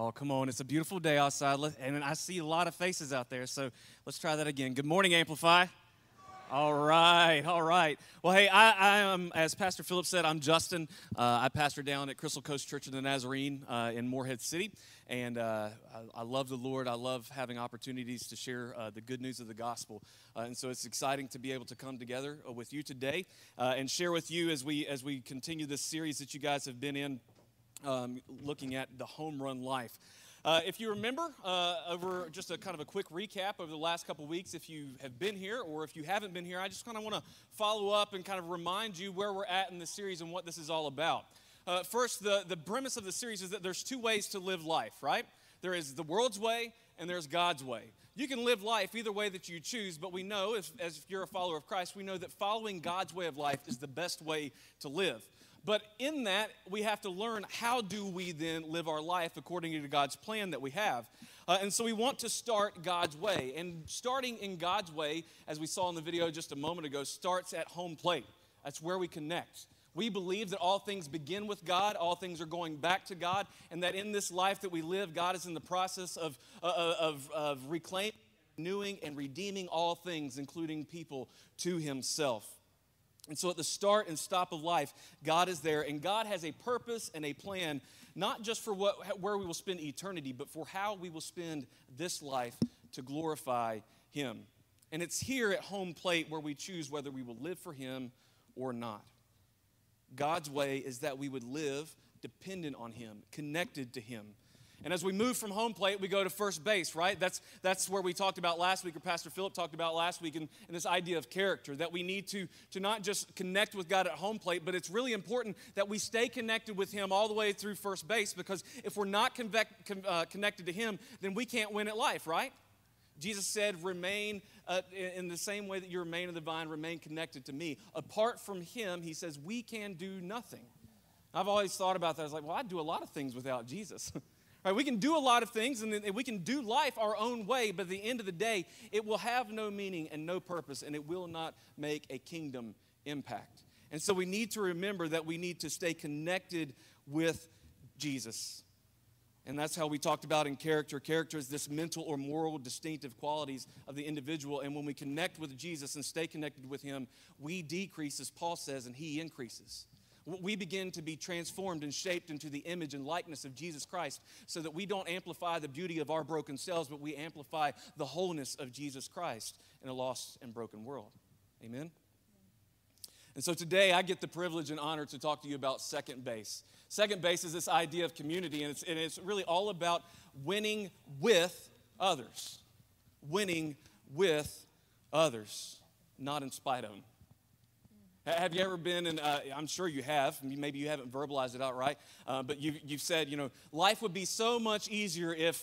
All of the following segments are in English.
Oh, come on. It's a beautiful day outside, and I see a lot of faces out there. So let's try that again. Good morning, Amplify. All right, all right. Well, hey, I, I am, as Pastor Philip said, I'm Justin. Uh, I pastor down at Crystal Coast Church of the Nazarene uh, in Morehead City. And uh, I, I, love the Lord. I love having opportunities to share uh, the good news of the gospel. Uh, and so it's exciting to be able to come together uh, with you today and share with you as we, as we continue this series that you guys have been in, um, looking at the home run life. Uh, if you remember, uh, over just a kind of a quick recap over the last couple weeks, if you have been here or if you haven't been here, I just kind of want to follow up and kind of remind you where we're at in the series and what this is all about. Uh, first, the, the premise of the series is that there's two ways to live life, right? There is the world's way and there's God's way. You can live life either way that you choose, but we know, if, as if you're a follower of Christ, we know that following God's way of life is the best way to live. But in that, we have to learn how do we then live our life according to God's plan that we have. Uh, and so we want to start God's way. And starting in God's way, as we saw in the video just a moment ago, starts at home plate. That's where we connect. We believe that all things begin with God, all things are going back to God, and that in this life that we live, God is in the process of, uh, uh of, of reclaiming, renewing, and redeeming all things, including people, to Himself. And so at the start and stop of life, God is there, and God has a purpose and a plan, not just for what, where we will spend eternity, but for how we will spend this life to glorify Him. And it's here at home plate where we choose whether we will live for Him or not. God's way is that we would live dependent on Him, connected to Him, and as we move from home plate, we go to first base, right? That's, that's where we talked about last week, or Pastor Philip talked about last week, and, and this idea of character that we need to, to not just connect with God at home plate, but it's really important that we stay connected with Him all the way through first base because if we're not con, uh, connected to Him, then we can't win at life, right? Jesus said, remain uh, in the same way that you remain in the vine, remain connected to me. Apart from Him, He says, we can do nothing. I've always thought about that. I was like, well, I'd do a lot of things without Jesus. Right, we can do a lot of things and we can do life our own way, but at the end of the day, it will have no meaning and no purpose, and it will not make a kingdom impact. And so we need to remember that we need to stay connected with Jesus. And that's how we talked about in character. Character is this mental or moral distinctive qualities of the individual. And when we connect with Jesus and stay connected with Him, we decrease, as Paul says, and He increases we begin to be transformed and shaped into the image and likeness of Jesus Christ so that we don't amplify the beauty of our broken selves, but we amplify the wholeness of Jesus Christ in a lost and broken world. Amen? And so today I get the privilege and honor to talk to you about second base. Second base is this idea of community, and it's, and it's really all about winning with others. Winning with others, not in spite of them. Have you ever been in, uh, I'm sure you have, maybe you haven't verbalized it outright, uh, but you've, you've said, you know, life would be so much easier if,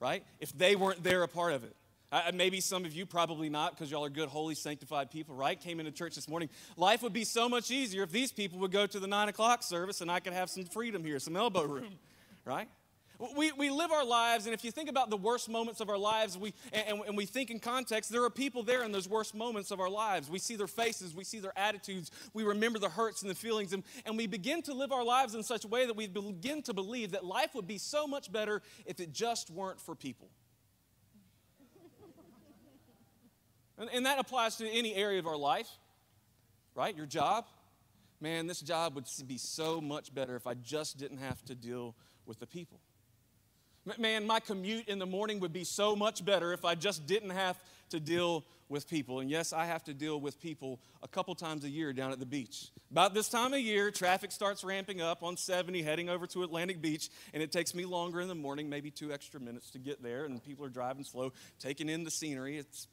right, if they weren't there a part of it. Uh, maybe some of you, probably not, because y'all are good, holy, sanctified people, right? Came into church this morning. Life would be so much easier if these people would go to the nine o'clock service and I could have some freedom here, some elbow room, right? We, we live our lives, and if you think about the worst moments of our lives, we, and, and we think in context, there are people there in those worst moments of our lives. We see their faces, we see their attitudes, we remember the hurts and the feelings, and, and we begin to live our lives in such a way that we begin to believe that life would be so much better if it just weren't for people. and, and that applies to any area of our life, right? Your job. Man, this job would be so much better if I just didn't have to deal with the people. Man, my commute in the morning would be so much better if I just didn't have to deal with people. And yes, I have to deal with people a couple times a year down at the beach. About this time of year, traffic starts ramping up on 70 heading over to Atlantic Beach, and it takes me longer in the morning, maybe two extra minutes to get there, and people are driving slow, taking in the scenery. It's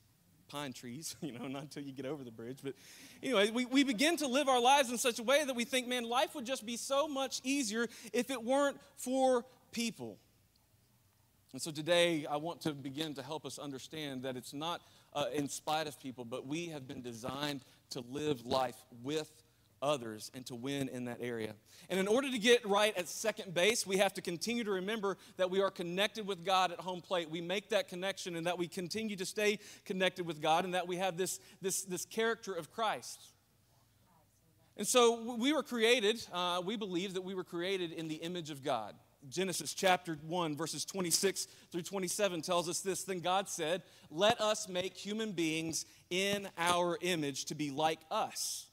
pine trees, you know, not until you get over the bridge. But anyway, we, we begin to live our lives in such a way that we think, man, life would just be so much easier if it weren't for people. And so today, I want to begin to help us understand that it's not uh, in spite of people, but we have been designed to live life with others and to win in that area. And in order to get right at second base, we have to continue to remember that we are connected with God at home plate. We make that connection and that we continue to stay connected with God and that we have this, this, this character of Christ. And so we were created, uh, we believe that we were created in the image of God. Genesis chapter 1, verses 26 through 27 tells us this Then God said, Let us make human beings in our image to be like us.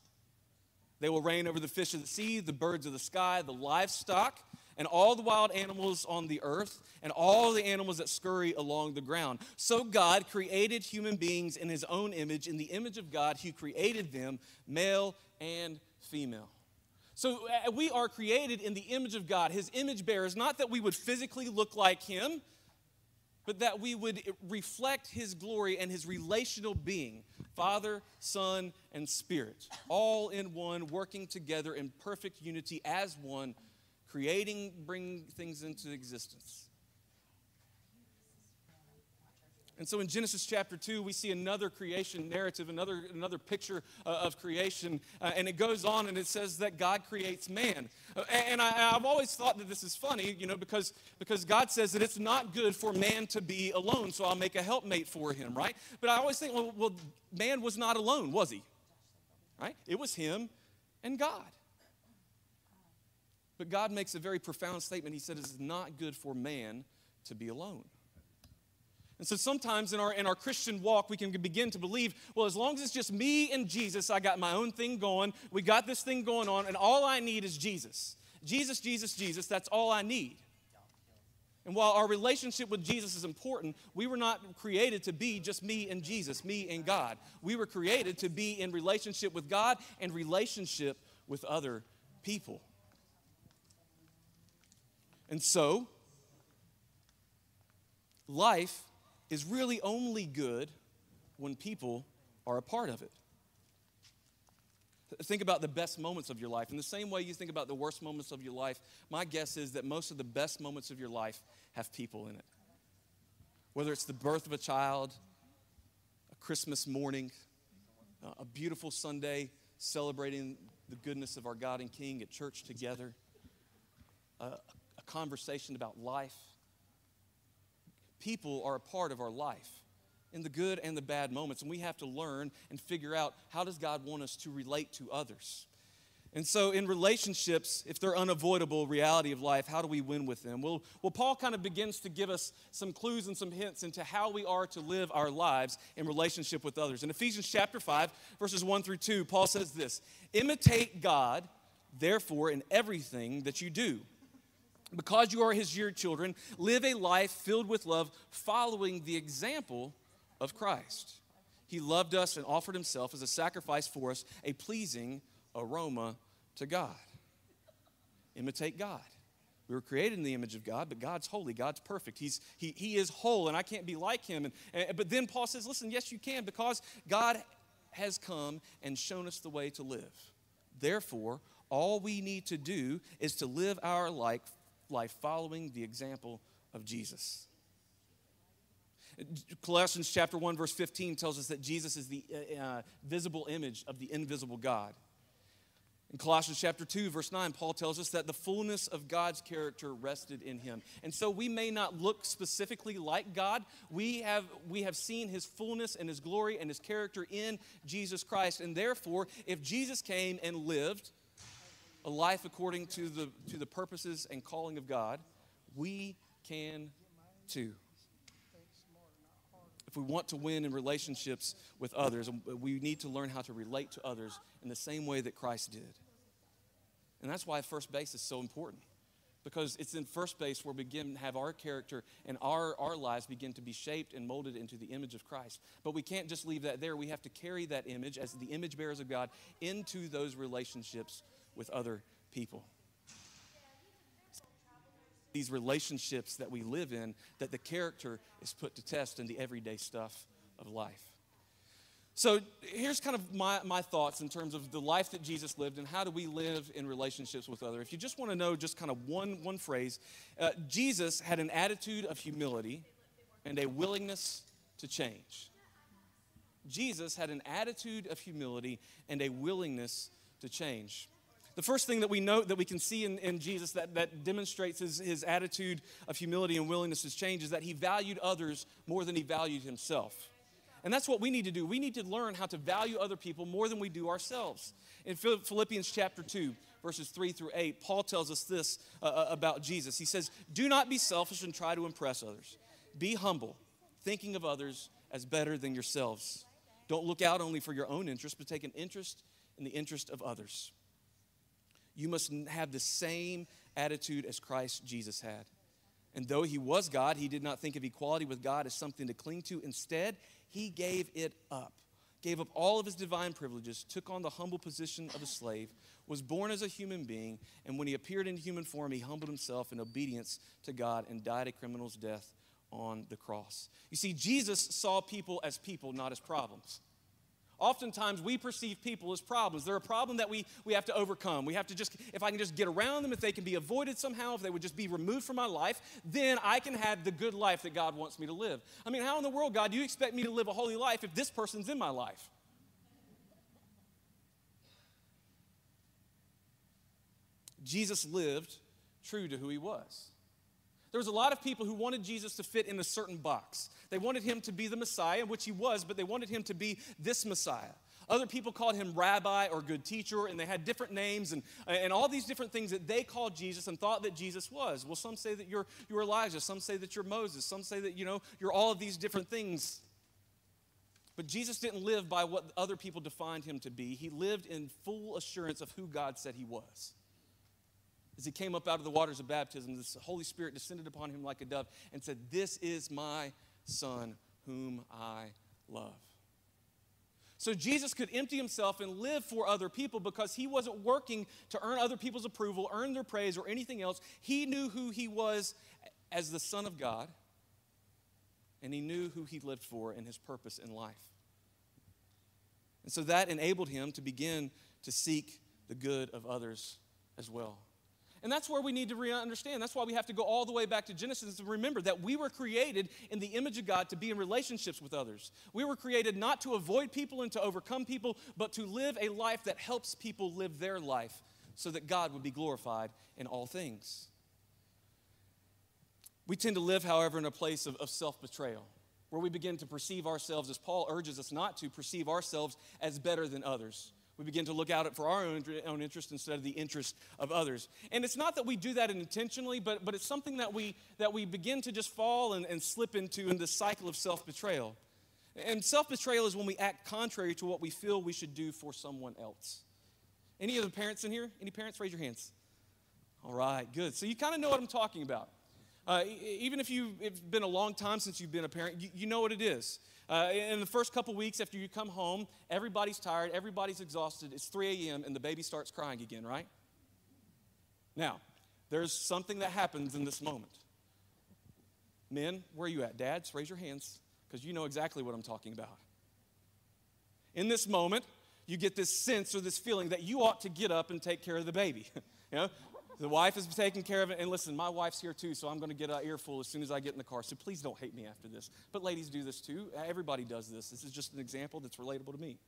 They will reign over the fish of the sea, the birds of the sky, the livestock, and all the wild animals on the earth, and all the animals that scurry along the ground. So God created human beings in his own image. In the image of God, he created them, male and female. So uh, we are created in the image of God, his image bearers, not that we would physically look like him, but that we would reflect his glory and his relational being Father, Son, and Spirit, all in one, working together in perfect unity as one, creating, bringing things into existence. And so in Genesis chapter 2, we see another creation narrative, another, another picture uh, of creation. Uh, and it goes on and it says that God creates man. Uh, and I, have always thought that this is funny, you know, because, because God says that it's not good for man to be alone, so I'll make a helpmate for him, right? But I always think, well, well man was not alone, was he? Right? It was him and God. But God makes a very profound statement. He said, It's not good for man to be alone. And so sometimes in our, in our Christian walk, we can begin to believe, well, as long as it's just me and Jesus, I got my own thing going, we got this thing going on, and all I need is Jesus. Jesus, Jesus, Jesus, that's all I need. And while our relationship with Jesus is important, we were not created to be just me and Jesus, me and God. We were created to be in relationship with God and relationship with other people. And so, life is really only good when people are a part of it. Think about the best moments of your life. In the same way you think about the worst moments of your life, my guess is that most of the best moments of your life have people in it. Whether it's the birth of a child, a Christmas morning, a beautiful Sunday celebrating the goodness of our God and King at church together, a, a conversation about life, people are a part of our life in the good and the bad moments and we have to learn and figure out how does god want us to relate to others. And so in relationships if they're unavoidable reality of life how do we win with them? Well, well paul kind of begins to give us some clues and some hints into how we are to live our lives in relationship with others. In ephesians chapter 5 verses 1 through 2 paul says this imitate god therefore in everything that you do because you are his dear children, live a life filled with love, following the example of Christ. He loved us and offered himself as a sacrifice for us, a pleasing aroma to God. Imitate God. We were created in the image of God, but God's holy, God's perfect. He's, he, he is whole, and I can't be like him. And, and, but then Paul says, listen, yes, you can, because God has come and shown us the way to live. Therefore, all we need to do is to live our life life following the example of Jesus. Colossians chapter 1 verse 15 tells us that Jesus is the uh, uh, visible image of the invisible God. In Colossians chapter 2 verse 9 Paul tells us that the fullness of God's character rested in him. And so we may not look specifically like God. We have we have seen his fullness and his glory and his character in Jesus Christ. And therefore, if Jesus came and lived a life according to the, to the purposes and calling of God, we can too. If we want to win in relationships with others, we need to learn how to relate to others in the same way that Christ did. And that's why first base is so important. Because it's in first base where we begin to have our character and our, our lives begin to be shaped and molded into the image of Christ. But we can't just leave that there. We have to carry that image as the image bearers of God into those relationships with other people. These relationships that we live in, that the character is put to test in the everyday stuff of life. So here's kind of my, my thoughts in terms of the life that Jesus lived and how do we live in relationships with others. If you just want to know just kind of one, one phrase, uh, Jesus had an attitude of humility and a willingness to change. Jesus had an attitude of humility and a willingness to change. The first thing that we note that we can see in, in Jesus that, that demonstrates his, his attitude of humility and willingness to change is that he valued others more than he valued himself. And that's what we need to do. We need to learn how to value other people more than we do ourselves. In Philippians chapter 2, verses 3 through 8, Paul tells us this uh, uh, about Jesus. He says, Do not be selfish and try to impress others. Be humble, thinking of others as better than yourselves. Don't look out only for your own interest, but take an interest in the interest of others. You must have the same attitude as Christ Jesus had. And though he was God, he did not think of equality with God as something to cling to. Instead, he gave it up, gave up all of his divine privileges, took on the humble position of a slave, was born as a human being, and when he appeared in human form, he humbled himself in obedience to God and died a criminal's death on the cross. You see, Jesus saw people as people, not as problems. Oftentimes, we perceive people as problems. They're a problem that we, we have to overcome. We have to just, if I can just get around them, if they can be avoided somehow, if they would just be removed from my life, then I can have the good life that God wants me to live. I mean, how in the world, God, do you expect me to live a holy life if this person's in my life? Jesus lived true to who he was. There was a lot of people who wanted Jesus to fit in a certain box. They wanted him to be the Messiah, which he was, but they wanted him to be this Messiah. Other people called him rabbi or good teacher, and they had different names and, and all these different things that they called Jesus and thought that Jesus was. Well, some say that you're, you're Elijah, some say that you're Moses, some say that, you know, you're all of these different things. But Jesus didn't live by what other people defined him to be. He lived in full assurance of who God said he was. As he came up out of the waters of baptism, the Holy Spirit descended upon him like a dove and said, This is my Son, whom I love. So Jesus could empty himself and live for other people because he wasn't working to earn other people's approval, earn their praise, or anything else. He knew who he was as the Son of God, and he knew who he lived for and his purpose in life. And so that enabled him to begin to seek the good of others as well. And that's where we need to re- understand. That's why we have to go all the way back to Genesis and remember that we were created in the image of God to be in relationships with others. We were created not to avoid people and to overcome people, but to live a life that helps people live their life so that God would be glorified in all things. We tend to live, however, in a place of, of self betrayal where we begin to perceive ourselves, as Paul urges us not to, perceive ourselves as better than others. We begin to look out for our own, interest instead of the interest of others. And it's not that we do that intentionally, but, but it's something that we, that we begin to just fall and, and slip into in this cycle of self betrayal. And self betrayal is when we act contrary to what we feel we should do for someone else. Any of the parents in here? Any parents? Raise your hands. All right, good. So you kind of know what I'm talking about. Uh, even if you've it's been a long time since you've been a parent, you, you know what it is. Uh, in the first couple weeks after you come home, everybody's tired, everybody's exhausted. It's 3 a.m., and the baby starts crying again, right? Now, there's something that happens in this moment. Men, where are you at? Dads, raise your hands because you know exactly what I'm talking about. In this moment, you get this sense or this feeling that you ought to get up and take care of the baby. you know, the wife is taking care of it. And listen, my wife's here too, so I'm going to get an earful as soon as I get in the car. So please don't hate me after this. But ladies do this too. Everybody does this. This is just an example that's relatable to me.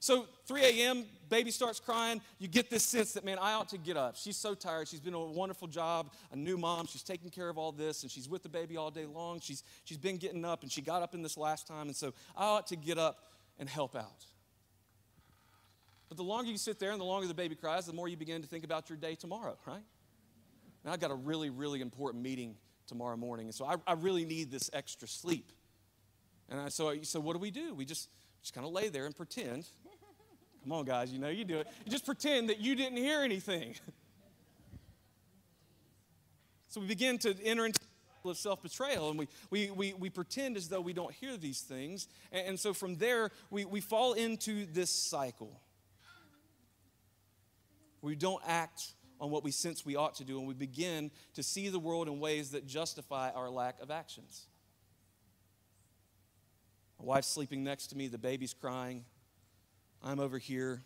So 3 a.m., baby starts crying. You get this sense that, man, I ought to get up. She's so tired. She's been a wonderful job, a new mom. She's taking care of all this, and she's with the baby all day long. She's, she's been getting up, and she got up in this last time, and so I ought to get up and help out. But the longer you sit there and the longer the baby cries, the more you begin to think about your day tomorrow, right? And I've got a really, really important meeting tomorrow morning, and so I, I really need this extra sleep. And I, so, so what do we do? We just, just kind of lay there and pretend. Come on, guys, you know you do it. You just pretend that you didn't hear anything. so we begin to enter into of self betrayal, and we, we, we, we pretend as though we don't hear these things. And, and so from there, we, we fall into this cycle. We don't act on what we sense we ought to do, and we begin to see the world in ways that justify our lack of actions. My wife's sleeping next to me, the baby's crying. I'm over here.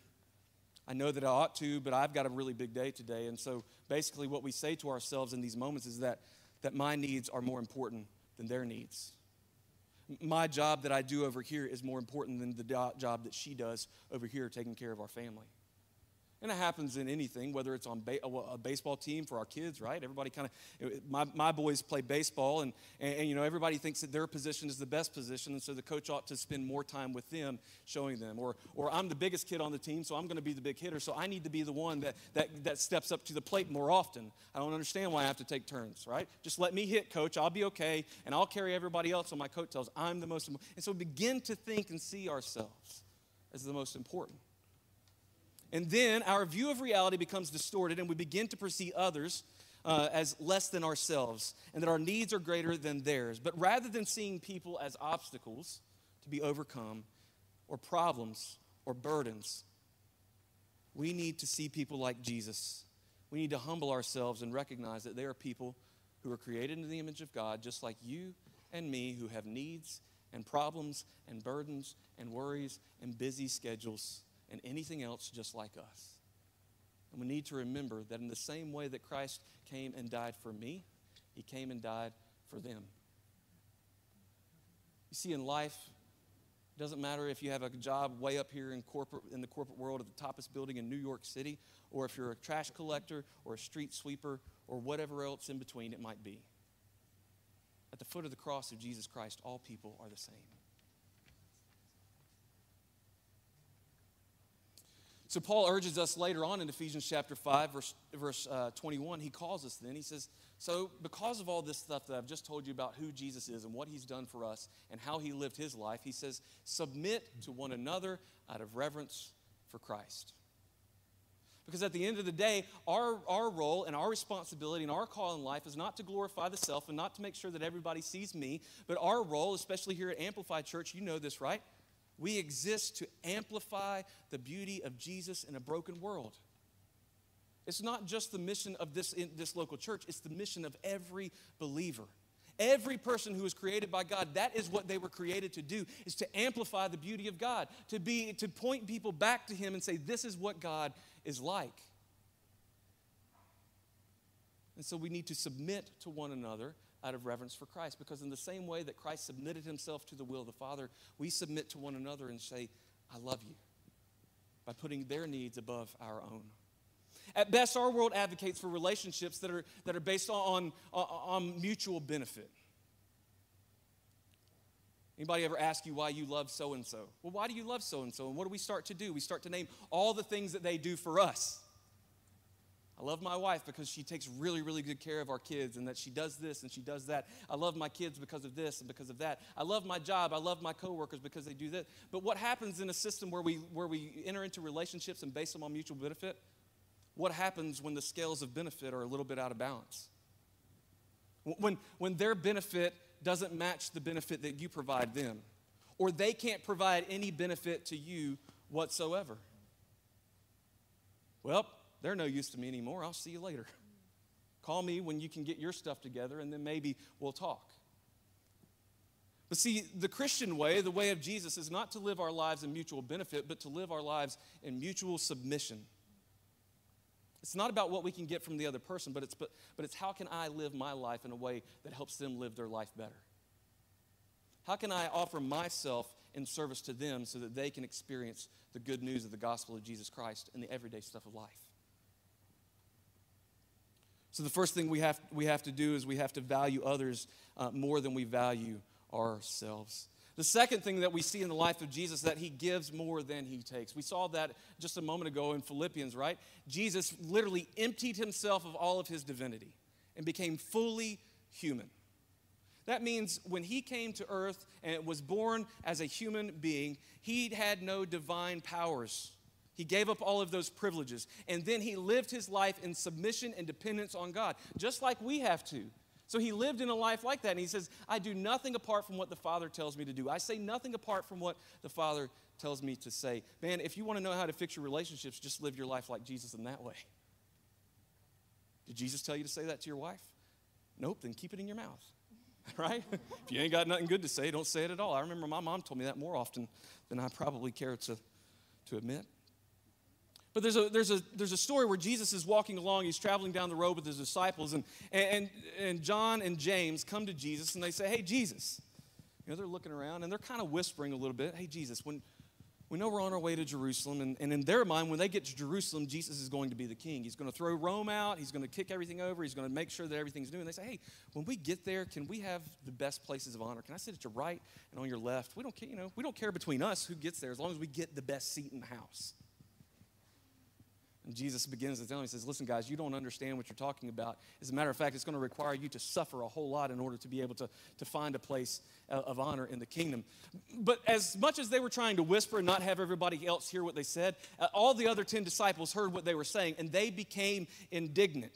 I know that I ought to, but I've got a really big day today. And so basically, what we say to ourselves in these moments is that, that my needs are more important than their needs. My job that I do over here is more important than the job that she does over here taking care of our family. And it happens in anything, whether it's on ba- a baseball team for our kids, right? Everybody kind of, my, my boys play baseball, and, and, and, you know, everybody thinks that their position is the best position, and so the coach ought to spend more time with them, showing them. Or, or I'm the biggest kid on the team, so I'm going to be the big hitter, so I need to be the one that, that, that steps up to the plate more often. I don't understand why I have to take turns, right? Just let me hit, coach. I'll be okay, and I'll carry everybody else on my coattails. I'm the most important. And so begin to think and see ourselves as the most important. And then our view of reality becomes distorted, and we begin to perceive others uh, as less than ourselves, and that our needs are greater than theirs. But rather than seeing people as obstacles to be overcome, or problems, or burdens, we need to see people like Jesus. We need to humble ourselves and recognize that they are people who are created in the image of God, just like you and me, who have needs and problems and burdens and worries and busy schedules and anything else just like us. And we need to remember that in the same way that Christ came and died for me, he came and died for them. You see, in life, it doesn't matter if you have a job way up here in, corporate, in the corporate world at the toppest building in New York City, or if you're a trash collector or a street sweeper or whatever else in between it might be. At the foot of the cross of Jesus Christ, all people are the same. So Paul urges us later on in Ephesians chapter 5, verse, verse uh, 21, he calls us then. He says, So because of all this stuff that I've just told you about who Jesus is and what he's done for us and how he lived his life, he says, Submit to one another out of reverence for Christ. Because at the end of the day, our, our role and our responsibility and our call in life is not to glorify the self and not to make sure that everybody sees me, but our role, especially here at Amplified Church, you know this, right? We exist to amplify the beauty of Jesus in a broken world. It's not just the mission of this, this local church, it's the mission of every believer. Every person who is created by God, that is what they were created to do, is to amplify the beauty of God, to be to point people back to him and say this is what God is like. And so we need to submit to one another out of reverence for Christ. Because, in the same way that Christ submitted himself to the will of the Father, we submit to one another and say, I love you, by putting their needs above our own. At best, our world advocates for relationships that are, that are based on, on, on mutual benefit. Anybody ever ask you why you love so and so? Well, why do you love so and so? And what do we start to do? We start to name all the things that they do for us. I love my wife because she takes really, really good care of our kids and that she does this and she does that. I love my kids because of this and because of that. I love my job. I love my coworkers because they do that. But what happens in a system where we, where we enter into relationships and base them on mutual benefit? What happens when the scales of benefit are a little bit out of balance? When, when their benefit doesn't match the benefit that you provide them, or they can't provide any benefit to you whatsoever. Well, they're no use to me anymore. I'll see you later. Call me when you can get your stuff together, and then maybe we'll talk. But see, the Christian way, the way of Jesus, is not to live our lives in mutual benefit, but to live our lives in mutual submission. It's not about what we can get from the other person, but it's, but, but it's how can I live my life in a way that helps them live their life better? How can I offer myself in service to them so that they can experience the good news of the gospel of Jesus Christ in the everyday stuff of life? So, the first thing we have, we have to do is we have to value others uh, more than we value ourselves. The second thing that we see in the life of Jesus that he gives more than he takes. We saw that just a moment ago in Philippians, right? Jesus literally emptied himself of all of his divinity and became fully human. That means when he came to earth and was born as a human being, he had no divine powers. He gave up all of those privileges. And then he lived his life in submission and dependence on God, just like we have to. So he lived in a life like that. And he says, I do nothing apart from what the Father tells me to do. I say nothing apart from what the Father tells me to say. Man, if you want to know how to fix your relationships, just live your life like Jesus in that way. Did Jesus tell you to say that to your wife? Nope, then keep it in your mouth. right? if you ain't got nothing good to say, don't say it at all. I remember my mom told me that more often than I probably care to, to admit. But there's a, there's, a, there's a story where Jesus is walking along, he's traveling down the road with his disciples, and, and, and John and James come to Jesus and they say, Hey, Jesus. You know, they're looking around and they're kind of whispering a little bit, Hey, Jesus, when, we know we're on our way to Jerusalem, and, and in their mind, when they get to Jerusalem, Jesus is going to be the king. He's going to throw Rome out, he's going to kick everything over, he's going to make sure that everything's new. And they say, hey, when we get there, can we have the best places of honor? Can I sit at your right and on your left? We don't care, you know, we don't care between us who gets there as long as we get the best seat in the house. And Jesus begins to tell him, he says, Listen, guys, you don't understand what you're talking about. As a matter of fact, it's going to require you to suffer a whole lot in order to be able to, to find a place uh, of honor in the kingdom. But as much as they were trying to whisper and not have everybody else hear what they said, uh, all the other 10 disciples heard what they were saying and they became indignant.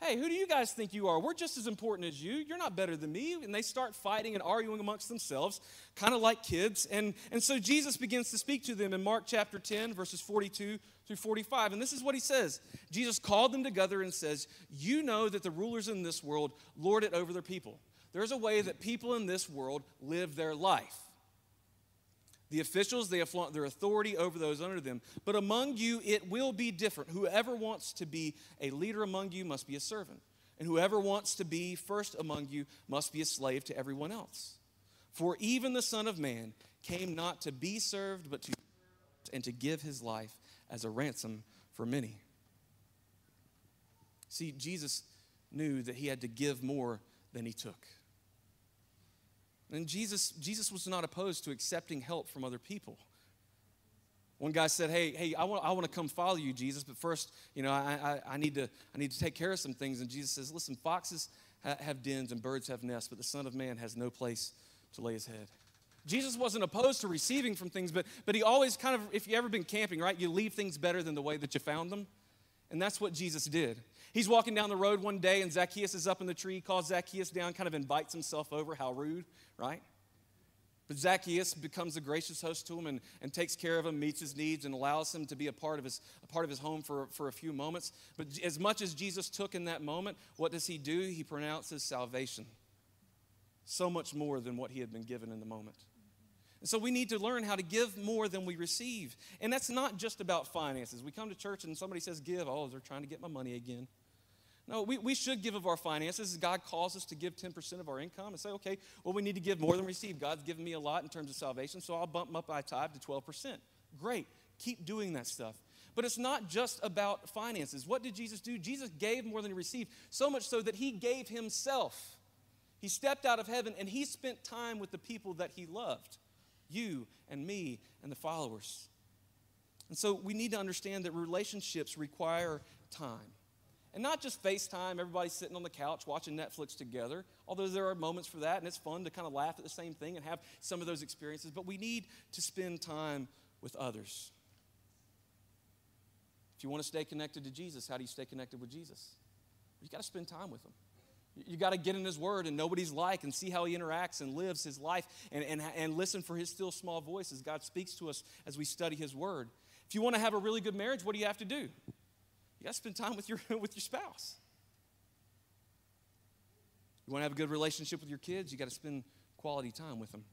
Hey, who do you guys think you are? We're just as important as you. You're not better than me. And they start fighting and arguing amongst themselves, kind of like kids. And, and so Jesus begins to speak to them in Mark chapter 10, verses 42 through 45. And this is what he says Jesus called them together and says, You know that the rulers in this world lord it over their people. There's a way that people in this world live their life. The officials, they flaunt their authority over those under them. But among you, it will be different. Whoever wants to be a leader among you must be a servant. And whoever wants to be first among you must be a slave to everyone else. For even the Son of Man came not to be served, but to and to give his life as a ransom for many. See, Jesus knew that he had to give more than he took. And Jesus, Jesus was not opposed to accepting help from other people. One guy said, Hey, hey, I want, I want to come follow you, Jesus, but first, you know, I, I, I, need to, I need to take care of some things. And Jesus says, Listen, foxes ha- have dens and birds have nests, but the Son of Man has no place to lay his head. Jesus wasn't opposed to receiving from things, but, but he always kind of, if you've ever been camping, right, you leave things better than the way that you found them. And that's what Jesus did. He's walking down the road one day, and Zacchaeus is up in the tree, calls Zacchaeus down, kind of invites himself over. How rude, right? But Zacchaeus becomes a gracious host to him and, and takes care of him, meets his needs, and allows him to be a part of his, a part of his home for, for a few moments. But as much as Jesus took in that moment, what does he do? He pronounces salvation. So much more than what he had been given in the moment. And so we need to learn how to give more than we receive. And that's not just about finances. We come to church and somebody says, Give. Oh, they're trying to get my money again. No, we, we should give of our finances. God calls us to give 10% of our income and say, okay, well, we need to give more than receive. God's given me a lot in terms of salvation, so I'll bump up my tithe to 12%. Great. Keep doing that stuff. But it's not just about finances. What did Jesus do? Jesus gave more than he received, so much so that he gave himself. He stepped out of heaven and he spent time with the people that he loved you and me and the followers. And so we need to understand that relationships require time. And not just FaceTime, everybody sitting on the couch watching Netflix together, although there are moments for that, and it's fun to kind of laugh at the same thing and have some of those experiences, but we need to spend time with others. If you want to stay connected to Jesus, how do you stay connected with Jesus? You got to spend time with him. You got to get in His Word and know what He's like and see how He interacts and lives His life and, and, and listen for His still small voice as God speaks to us as we study His Word. If you want to have a really good marriage, what do you have to do? You got to spend time with your, with your spouse. You want to have a good relationship with your kids, you got to spend quality time with them.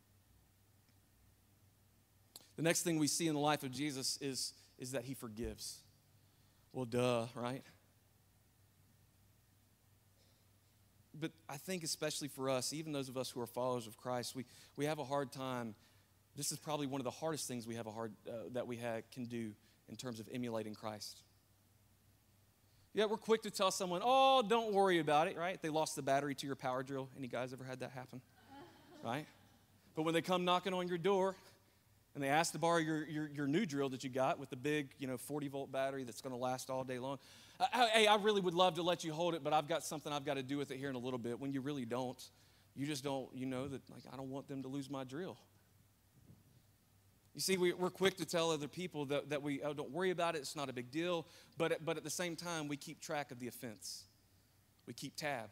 The next thing we see in the life of Jesus is, is that He forgives. Well, duh, right? but I think especially for us, even those of us who are followers of Christ, we, we have a hard time. This is probably one of the hardest things we have a hard uh, that we can do in terms of emulating Christ. Yeah, we're quick to tell someone, "Oh, don't worry about it," right? They lost the battery to your power drill. Any guys ever had that happen? right? But when they come knocking on your door and they ask to borrow your, your, your new drill that you got with the big, you know, 40 volt battery that's going to last all day long, Hey, I really would love to let you hold it, but I've got something I've got to do with it here in a little bit. When you really don't, you just don't, you know, that like I don't want them to lose my drill. You see, we, are quick to tell other people that, that we oh, don't worry about it, it's not a big deal, but, but at the same time, we keep track of the offense. We keep tab.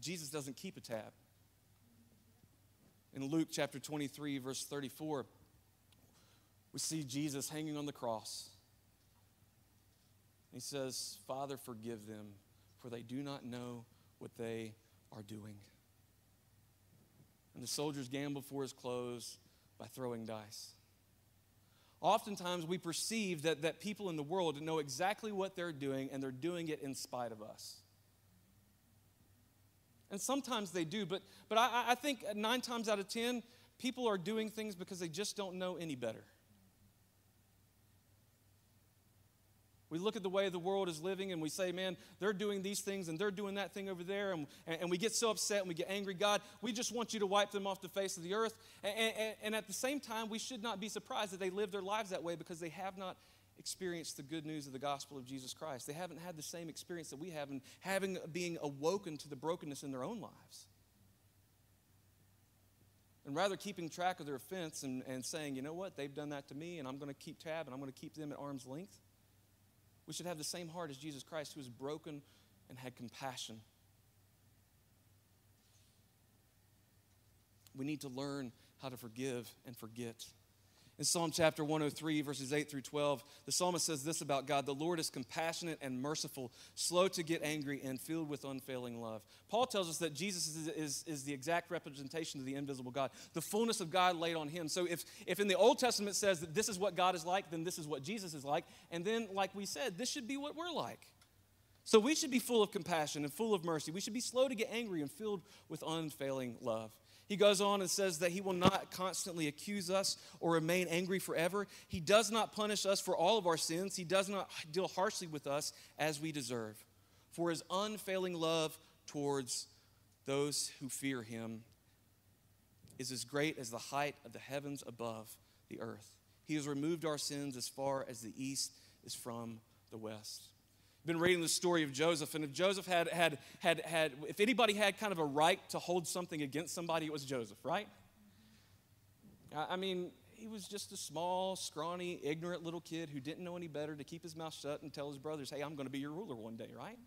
Jesus doesn't keep a tab. In Luke chapter 23, verse 34, we see Jesus hanging on the cross. He says, Father, forgive them, for they do not know what they are doing. And the soldiers gamble for his clothes by throwing dice. Oftentimes, we perceive that, that people in the world know exactly what they're doing, and they're doing it in spite of us. And sometimes they do, but, but I, I think nine times out of ten, people are doing things because they just don't know any better. We look at the way the world is living and we say, man, they're doing these things and they're doing that thing over there. And, and we get so upset and we get angry. God, we just want you to wipe them off the face of the earth. And, and, and at the same time, we should not be surprised that they live their lives that way because they have not experienced the good news of the gospel of Jesus Christ. They haven't had the same experience that we have in having being awoken to the brokenness in their own lives. And rather keeping track of their offense and, and saying, you know what, they've done that to me, and I'm going to keep tab and I'm going to keep them at arm's length we should have the same heart as Jesus Christ, who was broken and had compassion. We need to learn how to forgive and forget. In Psalm chapter 103, verses 8 through 12, the psalmist says this about God The Lord is compassionate and merciful, slow to get angry, and filled with unfailing love. Paul tells us that Jesus is, is, is, the exact representation of the invisible God, the fullness of God laid on him. So if, if in the Old Testament says that this is what God is like, then this is what Jesus is like. And then, like we said, this should be what we're like. So we should be full of compassion and full of mercy. We should be slow to get angry and filled with unfailing love. He goes on and says that he will not constantly accuse us or remain angry forever. He does not punish us for all of our sins. He does not deal harshly with us as we deserve. For his unfailing love towards those who fear him is as great as the height of the heavens above the earth. He has removed our sins as far as the east is from the west been reading the story of Joseph, and if Joseph had, had, had, had, if anybody had kind of a right to hold something against somebody, it was Joseph, right? I mean, he was just a small, scrawny, ignorant little kid who didn't know any better to keep his mouth shut and tell his brothers, hey, I'm going to be your ruler one day, right?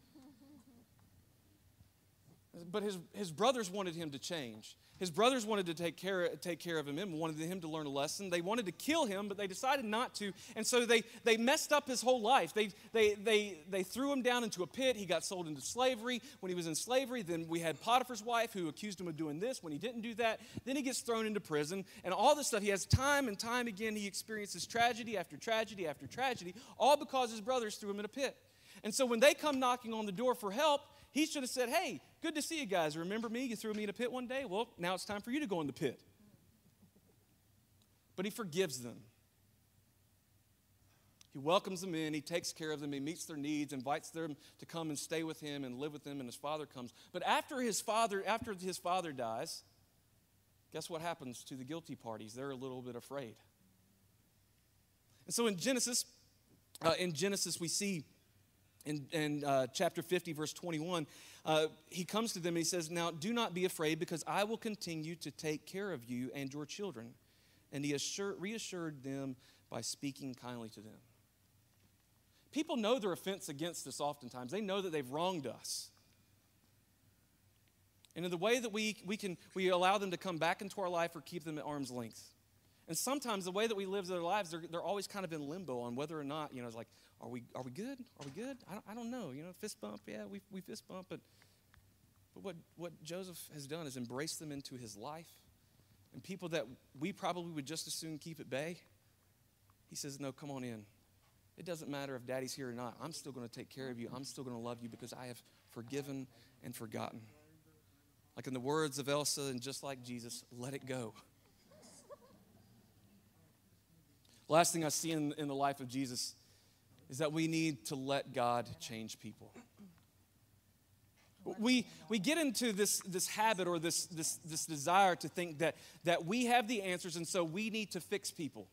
But his, his brothers wanted him to change. His brothers wanted to take care, take care of him and wanted him to learn a lesson. They wanted to kill him, but they decided not to. And so they, they messed up his whole life. They, they, they, they threw him down into a pit. He got sold into slavery. When he was in slavery, then we had Potiphar's wife who accused him of doing this when he didn't do that. Then he gets thrown into prison and all this stuff. He has time and time again, he experiences tragedy after tragedy after tragedy, all because his brothers threw him in a pit. And so when they come knocking on the door for help, he should have said, Hey, good to see you guys. Remember me? You threw me in a pit one day? Well, now it's time for you to go in the pit. But he forgives them. He welcomes them in, he takes care of them, he meets their needs, invites them to come and stay with him and live with him, and his father comes. But after his father, after his father dies, guess what happens to the guilty parties? They're a little bit afraid. And so in Genesis, uh, in Genesis, we see in, in uh, chapter 50, verse 21, uh, he comes to them and he says, Now do not be afraid, because I will continue to take care of you and your children. And he assured, reassured them by speaking kindly to them. People know their offense against us oftentimes, they know that they've wronged us. And in the way that we, we can we allow them to come back into our life or keep them at arm's length. And sometimes the way that we live their lives, they're, they're always kind of in limbo on whether or not, you know, it's like, are we, are we good? Are we good? I don't, I don't know. You know, fist bump, yeah, we, we fist bump. But, but what, what Joseph has done is embrace them into his life. And people that we probably would just as soon keep at bay, he says, no, come on in. It doesn't matter if daddy's here or not. I'm still going to take care of you. I'm still going to love you because I have forgiven and forgotten. Like in the words of Elsa, and just like Jesus, let it go. Last thing I see in, in the life of Jesus is that we need to let God change people. We, we get into this, this habit or this, this, this desire to think that, that we have the answers and so we need to fix people.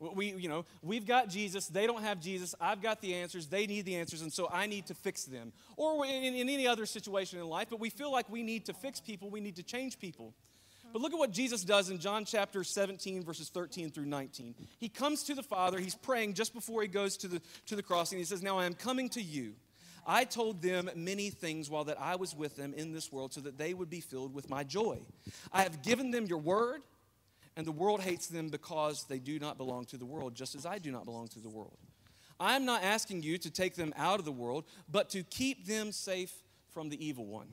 We, you know, we've got Jesus, they don't have Jesus, I've got the answers, they need the answers, and so I need to fix them. Or in, in any other situation in life, but we feel like we need to fix people, we need to change people. But look at what Jesus does in John chapter 17, verses 13 through 19. He comes to the Father, he's praying just before he goes to the, to the cross, and he says, Now I am coming to you. I told them many things while that I was with them in this world so that they would be filled with my joy. I have given them your word, and the world hates them because they do not belong to the world, just as I do not belong to the world. I am not asking you to take them out of the world, but to keep them safe from the evil one.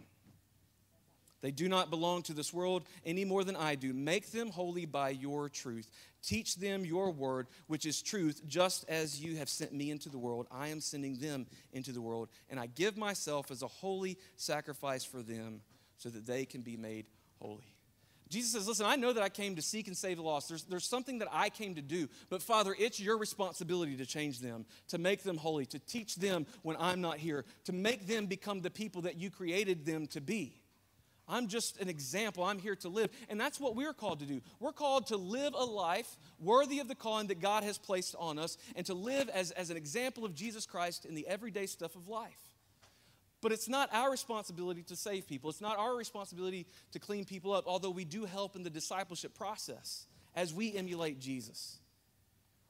They do not belong to this world any more than I do. Make them holy by your truth. Teach them your word, which is truth, just as you have sent me into the world. I am sending them into the world, and I give myself as a holy sacrifice for them so that they can be made holy. Jesus says, Listen, I know that I came to seek and save the lost. There's, there's something that I came to do. But Father, it's your responsibility to change them, to make them holy, to teach them when I'm not here, to make them become the people that you created them to be. I'm just an example. I'm here to live. And that's what we're called to do. We're called to live a life worthy of the calling that God has placed on us and to live as, as an example of Jesus Christ in the everyday stuff of life. But it's not our responsibility to save people. It's not our responsibility to clean people up, although we do help in the discipleship process as we emulate Jesus.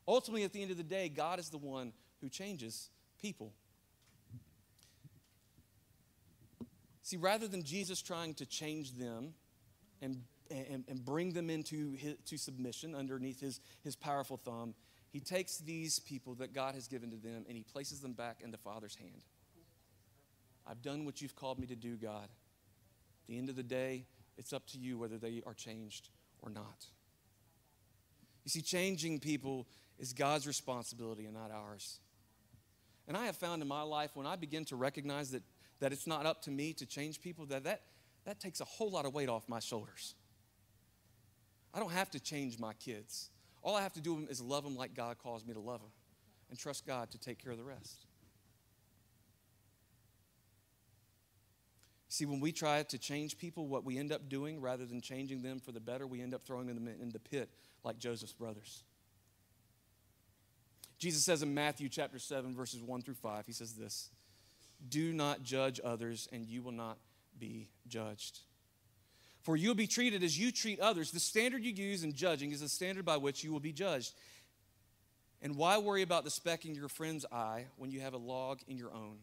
Ultimately, at the end of the day, God is the one who changes people. See, rather than Jesus trying to change them and, and, and bring them into his, to submission underneath his, his powerful thumb, he takes these people that God has given to them and he places them back in the Father's hand. I've done what you've called me to do, God. At the end of the day, it's up to you whether they are changed or not. You see, changing people is God's responsibility and not ours. And I have found in my life when I begin to recognize that, that it's not up to me to change people, that, that that takes a whole lot of weight off my shoulders. I don't have to change my kids. All I have to do is love them like God calls me to love them and trust God to take care of the rest. See, when we try to change people, what we end up doing, rather than changing them for the better, we end up throwing them in the pit like Joseph's brothers. Jesus says in Matthew chapter 7, verses 1 through 5, he says this Do not judge others, and you will not be judged. For you will be treated as you treat others. The standard you use in judging is the standard by which you will be judged. And why worry about the speck in your friend's eye when you have a log in your own?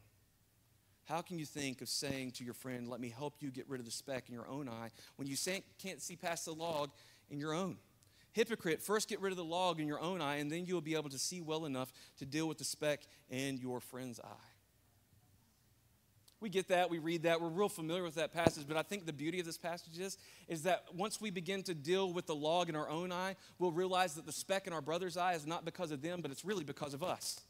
How can you think of saying to your friend, Let me help you get rid of the speck in your own eye, when you can't see past the log in your own? Hypocrite, first get rid of the log in your own eye, and then you will be able to see well enough to deal with the speck in your friend's eye. We get that, we read that, we're real familiar with that passage, but I think the beauty of this passage is, is that once we begin to deal with the log in our own eye, we'll realize that the speck in our brother's eye is not because of them, but it's really because of us.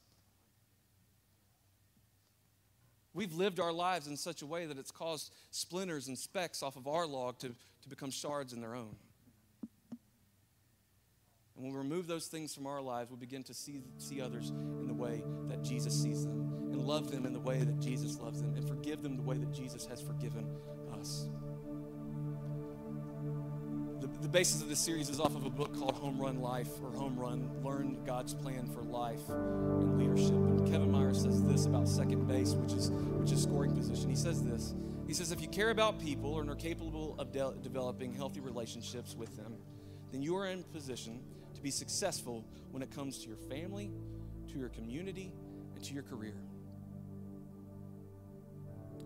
We've lived our lives in such a way that it's caused splinters and specks off of our log to, to become shards in their own. And when we remove those things from our lives, we begin to see, see others in the way that Jesus sees them, love them in the way that Jesus loves them, and forgive them the way that Jesus has forgiven us. The, the basis of this series is off of a book called Home Run Life, or Home Run Learn God's Plan for Life and Leadership. And Kevin Meyer says this about second base, which is, which is scoring position. He says this He says, If you care about people and are capable of de- developing healthy relationships with them, then you are in position to be successful when it comes to your family, to your community, and to your career.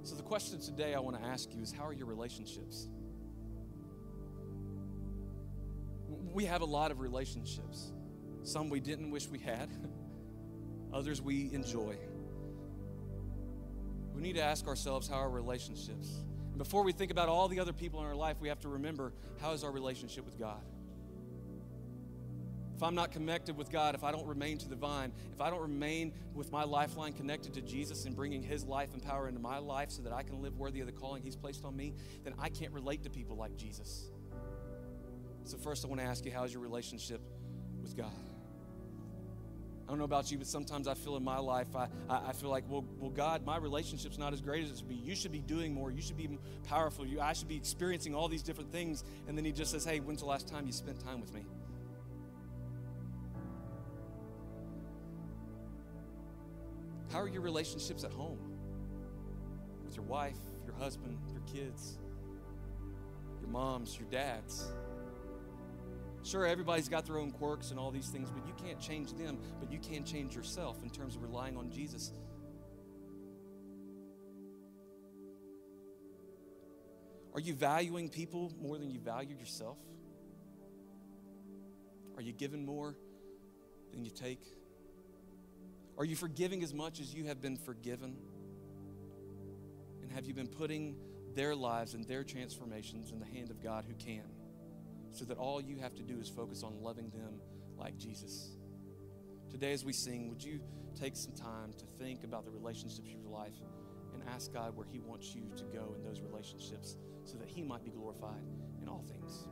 So, the question today I want to ask you is how are your relationships? We have a lot of relationships. Some we didn't wish we had, others we enjoy. We need to ask ourselves how our relationships. And before we think about all the other people in our life, we have to remember how is our relationship with God? If I'm not connected with God, if I don't remain to the vine, if I don't remain with my lifeline connected to Jesus and bringing His life and power into my life so that I can live worthy of the calling He's placed on me, then I can't relate to people like Jesus. So, first, I want to ask you, how's your relationship with God? I don't know about you, but sometimes I feel in my life, I, I, feel like, well, well, God, my relationship's not as great as it should be. You should be doing more. You should be powerful. You, I should be experiencing all these different things. And then He just says, hey, when's the last time you spent time with me? How are your relationships at home? With your wife, your husband, your kids, your moms, your dads? Sure, everybody's got their own quirks and all these things, but you can't change them, but you can change yourself in terms of relying on Jesus. Are you valuing people more than you value yourself? Are you giving more than you take? Are you forgiving as much as you have been forgiven? And have you been putting their lives and their transformations in the hand of God who can? So that all you have to do is focus on loving them like Jesus. Today, as we sing, would you take some time to think about the relationships of your life and ask God where He wants you to go in those relationships so that He might be glorified in all things?